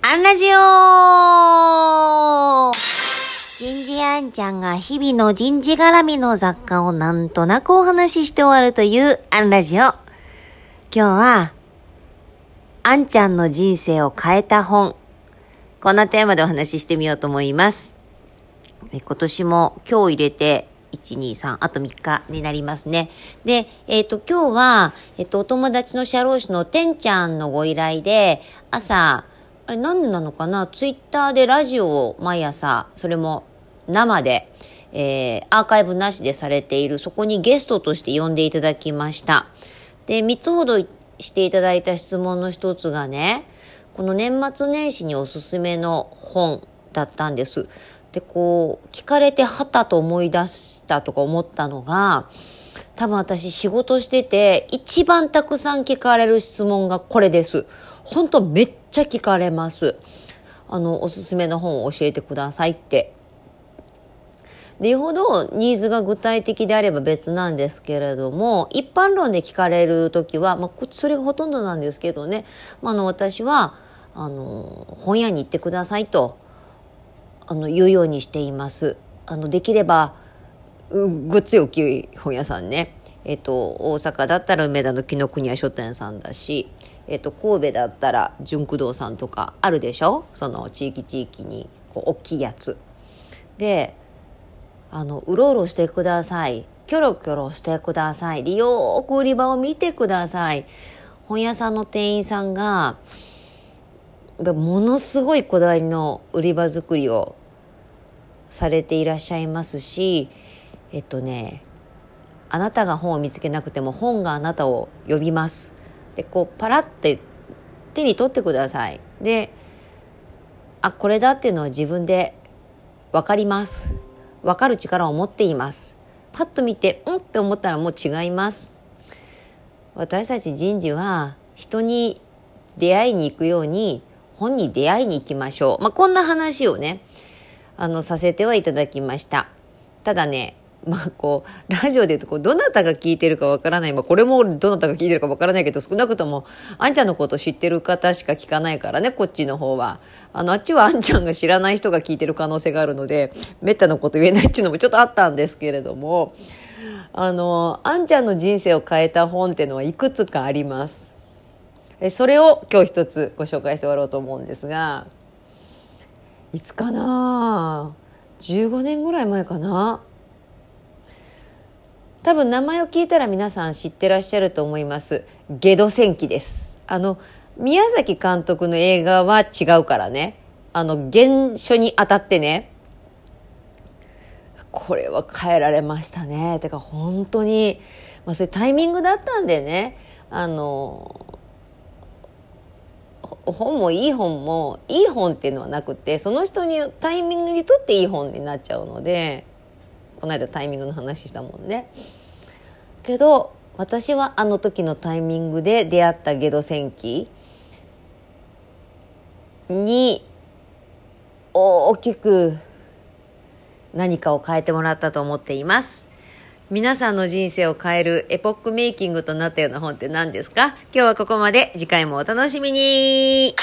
アンラジオ人事アンちゃんが日々の人事絡みの雑貨をなんとなくお話しして終わるというアンラジオ。今日は、あんちゃんの人生を変えた本。こんなテーマでお話ししてみようと思います。今年も今日入れて1、2、3、あと3日になりますね。で、えっ、ー、と、今日は、えっ、ー、と、お友達の社労士のてんちゃんのご依頼で、朝、あれ何なのかな？ツイッターでラジオを毎朝、それも生で、えー、アーカイブなしでされている、そこにゲストとして呼んでいただきました。で、3つほどしていただいた質問の一つがね、この年末年始におすすめの本だったんです。で、こう、聞かれてはたと思い出したとか思ったのが、多分私仕事してて一番たくさん聞かれる質問がこれです。本当めっちゃ聞かれます。あの、おすすめの本を教えてくださいって。で、よほどニーズが具体的であれば別なんですけれども、一般論で聞かれるときは、まあ、それがほとんどなんですけどね、まあ、あの、私は、あの、本屋に行ってくださいと、あの、言うようにしています。あの、できれば、ごっつい大きい本屋さんね。えっと、大阪だったら梅田の紀ノ国屋書店さんだし、えっと、神戸だったら純駆動さんとかあるでしょ？その地域地域にこう大きいやつ。であのうろうろしてください。キョロキョロしてください。でよーく売り場を見てください。本屋さんの店員さんがものすごいこだわりの売り場作りをされていらっしゃいますしえっとねあなたが本を見つけなくても本があなたを呼びます。でこうパラって手に取ってください。であこれだっていうのは自分で分かります。分かる力を持っています。パッと見てうんって思ったらもう違います。私たち人事は人に出会いに行くように本に出会いに行きましょう。まあ、こんな話をね、あの、させてはいただきました。ただね、まあこう、ラジオで言うとこう、どなたが聞いてるかわからない。まあこれもどなたが聞いてるかわからないけど、少なくとも、あんちゃんのこと知ってる方しか聞かないからね、こっちの方は。あの、あっちはあんちゃんが知らない人が聞いてる可能性があるので、めったなこと言えないっていうのもちょっとあったんですけれども、あの、あんちゃんの人生を変えた本っていうのはいくつかあります。それを今日一つご紹介して終わろうと思うんですが、いつかな15年ぐらい前かな？多分名前を聞いたら皆さん知ってらっしゃると思います。ゲド戦記です。あの、宮崎監督の映画は違うからね。あの、原書に当たってね。これは変えられましたね。てか本当に、まあそういうタイミングだったんでね。あの、本もいい本もいい本っていうのはなくてその人にタイミングにとっていい本になっちゃうのでこの間タイミングの話したもんね。けど私はあの時のタイミングで出会ったゲド戦記に大きく何かを変えてもらったと思っています。皆さんの人生を変えるエポックメイキングとなったような本って何ですか？今日はここまで。次回もお楽しみに